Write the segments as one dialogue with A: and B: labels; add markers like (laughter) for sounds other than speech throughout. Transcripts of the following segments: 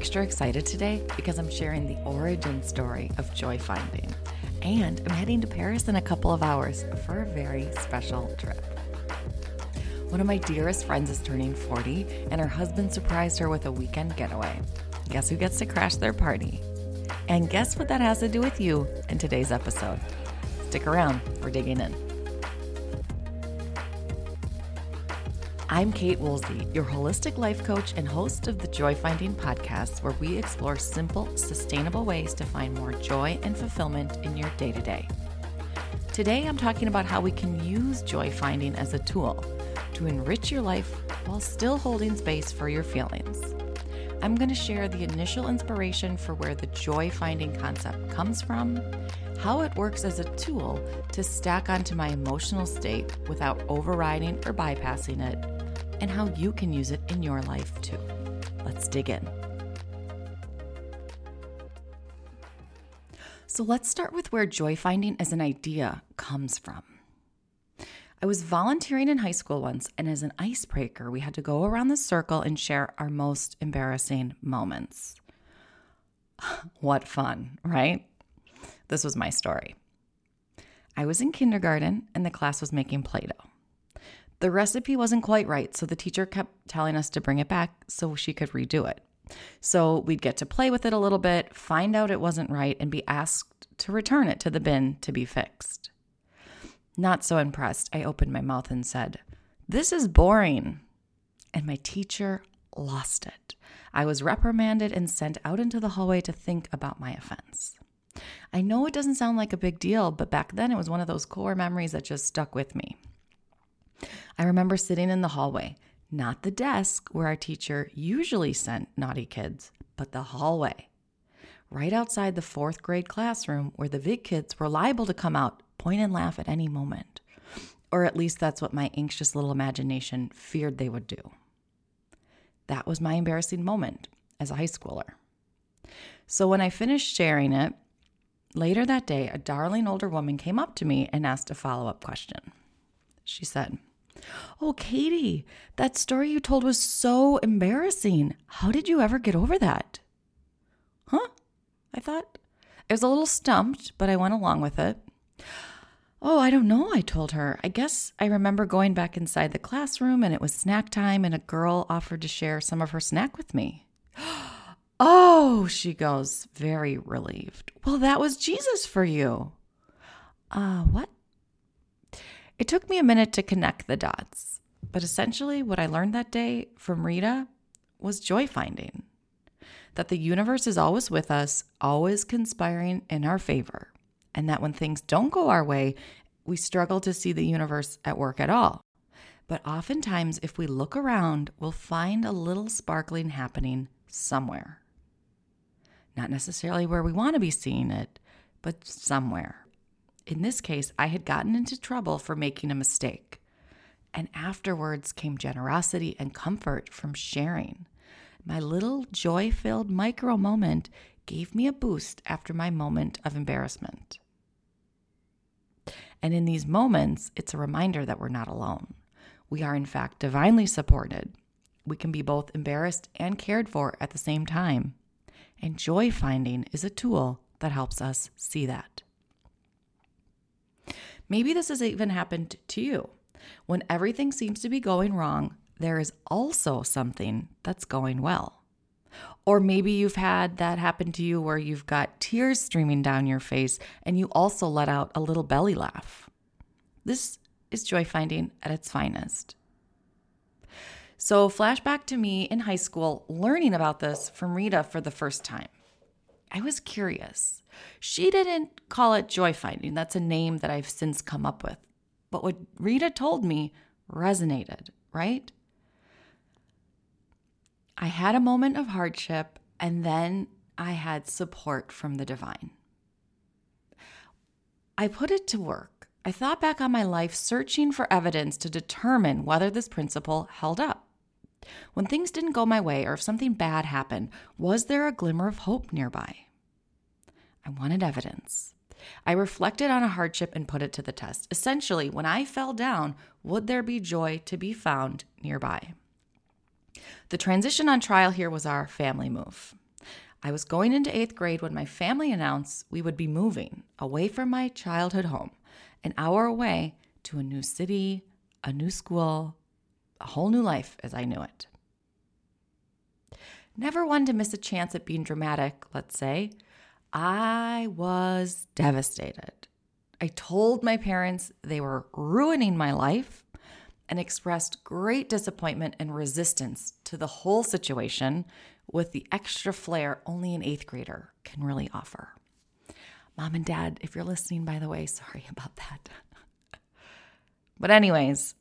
A: extra excited today because I'm sharing the origin story of joy finding. And I'm heading to Paris in a couple of hours for a very special trip. One of my dearest friends is turning 40, and her husband surprised her with a weekend getaway. Guess who gets to crash their party? And guess what that has to do with you in today's episode? Stick around, we're digging in. I'm Kate Woolsey, your holistic life coach and host of the Joy Finding podcast, where we explore simple, sustainable ways to find more joy and fulfillment in your day to day. Today, I'm talking about how we can use joy finding as a tool to enrich your life while still holding space for your feelings. I'm going to share the initial inspiration for where the joy finding concept comes from, how it works as a tool to stack onto my emotional state without overriding or bypassing it, and how you can use it in your life too. Let's dig in. So let's start with where joy finding as an idea comes from. I was volunteering in high school once, and as an icebreaker, we had to go around the circle and share our most embarrassing moments. (sighs) what fun, right? This was my story. I was in kindergarten, and the class was making Play Doh. The recipe wasn't quite right, so the teacher kept telling us to bring it back so she could redo it. So we'd get to play with it a little bit, find out it wasn't right, and be asked to return it to the bin to be fixed. Not so impressed, I opened my mouth and said, This is boring. And my teacher lost it. I was reprimanded and sent out into the hallway to think about my offense. I know it doesn't sound like a big deal, but back then it was one of those core memories that just stuck with me. I remember sitting in the hallway, not the desk where our teacher usually sent naughty kids, but the hallway. Right outside the fourth grade classroom where the big kids were liable to come out, point and laugh at any moment. Or at least that's what my anxious little imagination feared they would do. That was my embarrassing moment as a high schooler. So when I finished sharing it, later that day, a darling older woman came up to me and asked a follow up question. She said, Oh, Katie, that story you told was so embarrassing. How did you ever get over that? Huh? I thought. I was a little stumped, but I went along with it. Oh, I don't know, I told her. I guess I remember going back inside the classroom and it was snack time, and a girl offered to share some of her snack with me. (gasps) Oh, she goes, very relieved. Well, that was Jesus for you. Uh, what? It took me a minute to connect the dots, but essentially, what I learned that day from Rita was joy finding that the universe is always with us, always conspiring in our favor, and that when things don't go our way, we struggle to see the universe at work at all. But oftentimes, if we look around, we'll find a little sparkling happening somewhere. Not necessarily where we want to be seeing it, but somewhere. In this case, I had gotten into trouble for making a mistake. And afterwards came generosity and comfort from sharing. My little joy filled micro moment gave me a boost after my moment of embarrassment. And in these moments, it's a reminder that we're not alone. We are, in fact, divinely supported. We can be both embarrassed and cared for at the same time. And joy finding is a tool that helps us see that. Maybe this has even happened to you. When everything seems to be going wrong, there is also something that's going well. Or maybe you've had that happen to you where you've got tears streaming down your face and you also let out a little belly laugh. This is joy finding at its finest. So, flashback to me in high school learning about this from Rita for the first time. I was curious. She didn't call it joy finding. That's a name that I've since come up with. But what Rita told me resonated, right? I had a moment of hardship and then I had support from the divine. I put it to work. I thought back on my life searching for evidence to determine whether this principle held up. When things didn't go my way or if something bad happened, was there a glimmer of hope nearby? I wanted evidence. I reflected on a hardship and put it to the test. Essentially, when I fell down, would there be joy to be found nearby? The transition on trial here was our family move. I was going into eighth grade when my family announced we would be moving away from my childhood home, an hour away to a new city, a new school, a whole new life as I knew it. Never one to miss a chance at being dramatic, let's say. I was devastated. I told my parents they were ruining my life and expressed great disappointment and resistance to the whole situation with the extra flair only an eighth grader can really offer. Mom and dad, if you're listening, by the way, sorry about that. (laughs) but, anyways,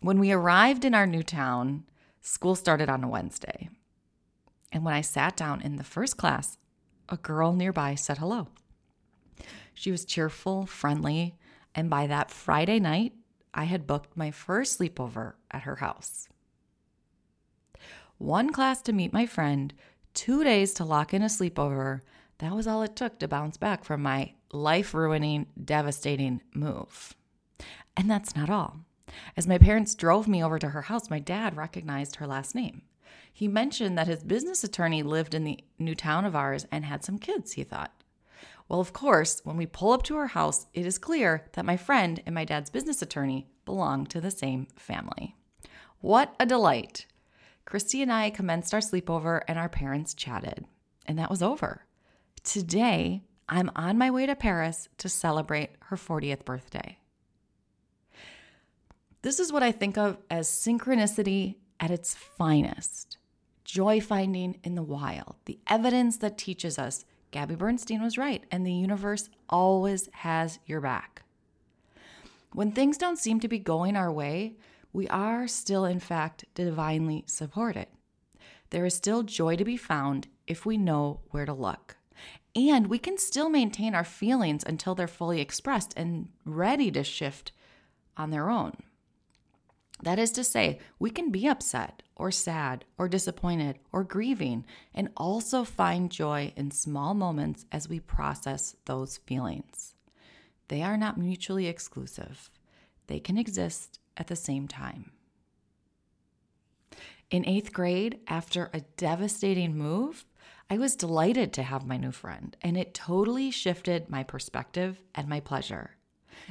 A: when we arrived in our new town, school started on a Wednesday. And when I sat down in the first class, a girl nearby said hello. She was cheerful, friendly, and by that Friday night, I had booked my first sleepover at her house. One class to meet my friend, two days to lock in a sleepover. That was all it took to bounce back from my life ruining, devastating move. And that's not all. As my parents drove me over to her house, my dad recognized her last name. He mentioned that his business attorney lived in the new town of ours and had some kids, he thought. Well, of course, when we pull up to her house, it is clear that my friend and my dad's business attorney belong to the same family. What a delight! Christy and I commenced our sleepover and our parents chatted, and that was over. Today, I'm on my way to Paris to celebrate her 40th birthday. This is what I think of as synchronicity at its finest joy finding in the wild, the evidence that teaches us Gabby Bernstein was right, and the universe always has your back. When things don't seem to be going our way, we are still, in fact, divinely supported. There is still joy to be found if we know where to look. And we can still maintain our feelings until they're fully expressed and ready to shift on their own. That is to say, we can be upset or sad or disappointed or grieving and also find joy in small moments as we process those feelings. They are not mutually exclusive, they can exist at the same time. In eighth grade, after a devastating move, I was delighted to have my new friend, and it totally shifted my perspective and my pleasure.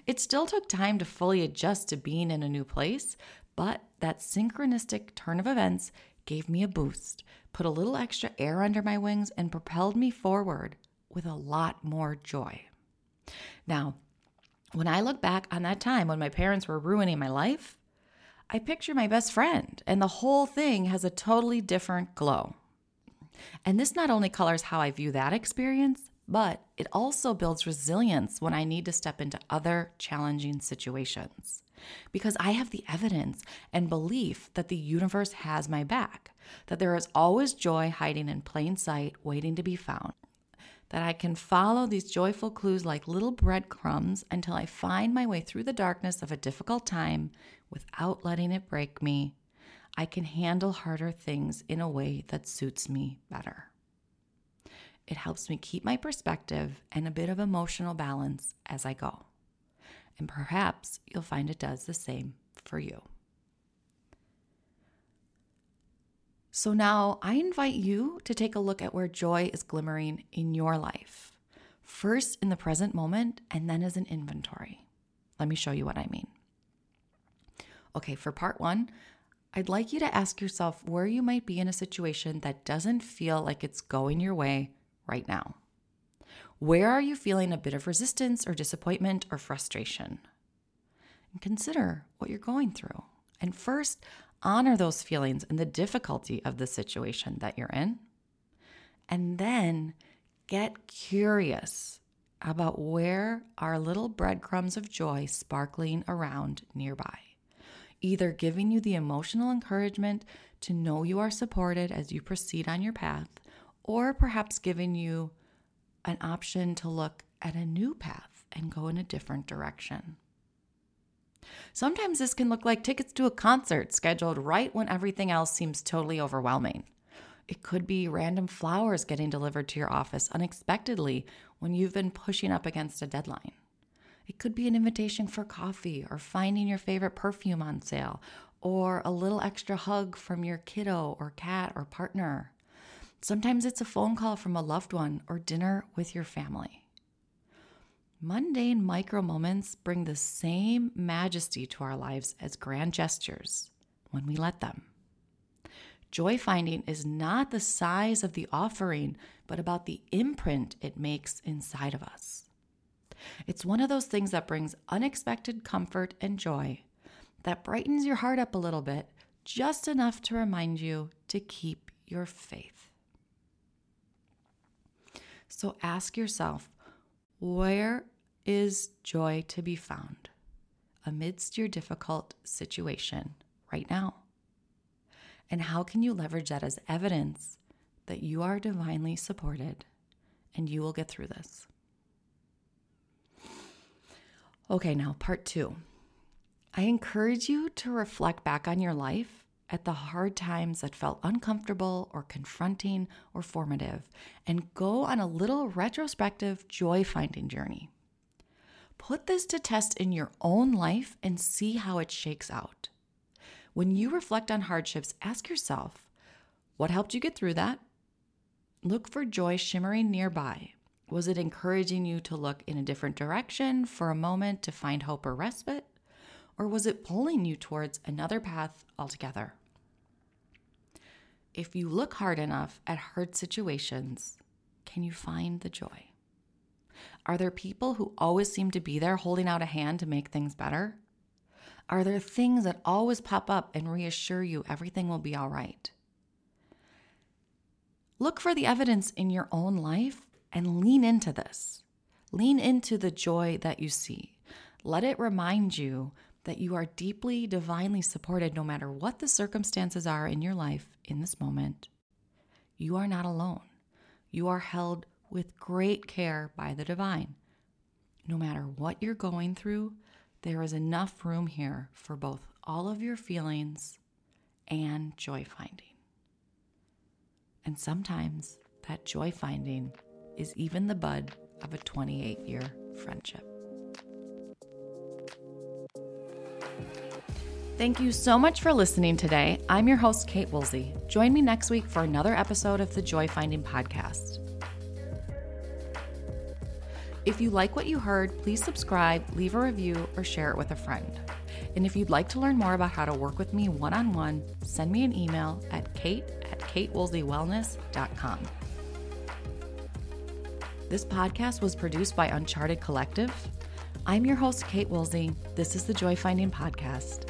A: It still took time to fully adjust to being in a new place, but that synchronistic turn of events gave me a boost, put a little extra air under my wings, and propelled me forward with a lot more joy. Now, when I look back on that time when my parents were ruining my life, I picture my best friend, and the whole thing has a totally different glow. And this not only colors how I view that experience, but it also builds resilience when I need to step into other challenging situations. Because I have the evidence and belief that the universe has my back, that there is always joy hiding in plain sight, waiting to be found, that I can follow these joyful clues like little breadcrumbs until I find my way through the darkness of a difficult time without letting it break me. I can handle harder things in a way that suits me better. It helps me keep my perspective and a bit of emotional balance as I go. And perhaps you'll find it does the same for you. So now I invite you to take a look at where joy is glimmering in your life. First in the present moment, and then as an inventory. Let me show you what I mean. Okay, for part one, I'd like you to ask yourself where you might be in a situation that doesn't feel like it's going your way right now? Where are you feeling a bit of resistance or disappointment or frustration? And consider what you're going through. And first, honor those feelings and the difficulty of the situation that you're in. And then get curious about where are little breadcrumbs of joy sparkling around nearby, either giving you the emotional encouragement to know you are supported as you proceed on your path, or perhaps giving you an option to look at a new path and go in a different direction. Sometimes this can look like tickets to a concert scheduled right when everything else seems totally overwhelming. It could be random flowers getting delivered to your office unexpectedly when you've been pushing up against a deadline. It could be an invitation for coffee or finding your favorite perfume on sale or a little extra hug from your kiddo or cat or partner. Sometimes it's a phone call from a loved one or dinner with your family. Mundane micro moments bring the same majesty to our lives as grand gestures when we let them. Joy finding is not the size of the offering, but about the imprint it makes inside of us. It's one of those things that brings unexpected comfort and joy, that brightens your heart up a little bit, just enough to remind you to keep your faith. So ask yourself where is joy to be found amidst your difficult situation right now? And how can you leverage that as evidence that you are divinely supported and you will get through this? Okay, now part two. I encourage you to reflect back on your life at the hard times that felt uncomfortable or confronting or formative and go on a little retrospective joy finding journey. Put this to test in your own life and see how it shakes out. When you reflect on hardships, ask yourself what helped you get through that? Look for joy shimmering nearby. Was it encouraging you to look in a different direction for a moment to find hope or respite? Or was it pulling you towards another path altogether? If you look hard enough at hard situations, can you find the joy? Are there people who always seem to be there holding out a hand to make things better? Are there things that always pop up and reassure you everything will be all right? Look for the evidence in your own life and lean into this. Lean into the joy that you see. Let it remind you that you are deeply divinely supported no matter what the circumstances are in your life in this moment. You are not alone. You are held with great care by the divine. No matter what you're going through, there is enough room here for both all of your feelings and joy finding. And sometimes that joy finding is even the bud of a 28 year friendship. Thank you so much for listening today. I'm your host, Kate Woolsey. Join me next week for another episode of the Joy Finding Podcast. If you like what you heard, please subscribe, leave a review, or share it with a friend. And if you'd like to learn more about how to work with me one on one, send me an email at kate at katewoolseywellness.com. This podcast was produced by Uncharted Collective. I'm your host, Kate Woolsey. This is the Joy Finding Podcast.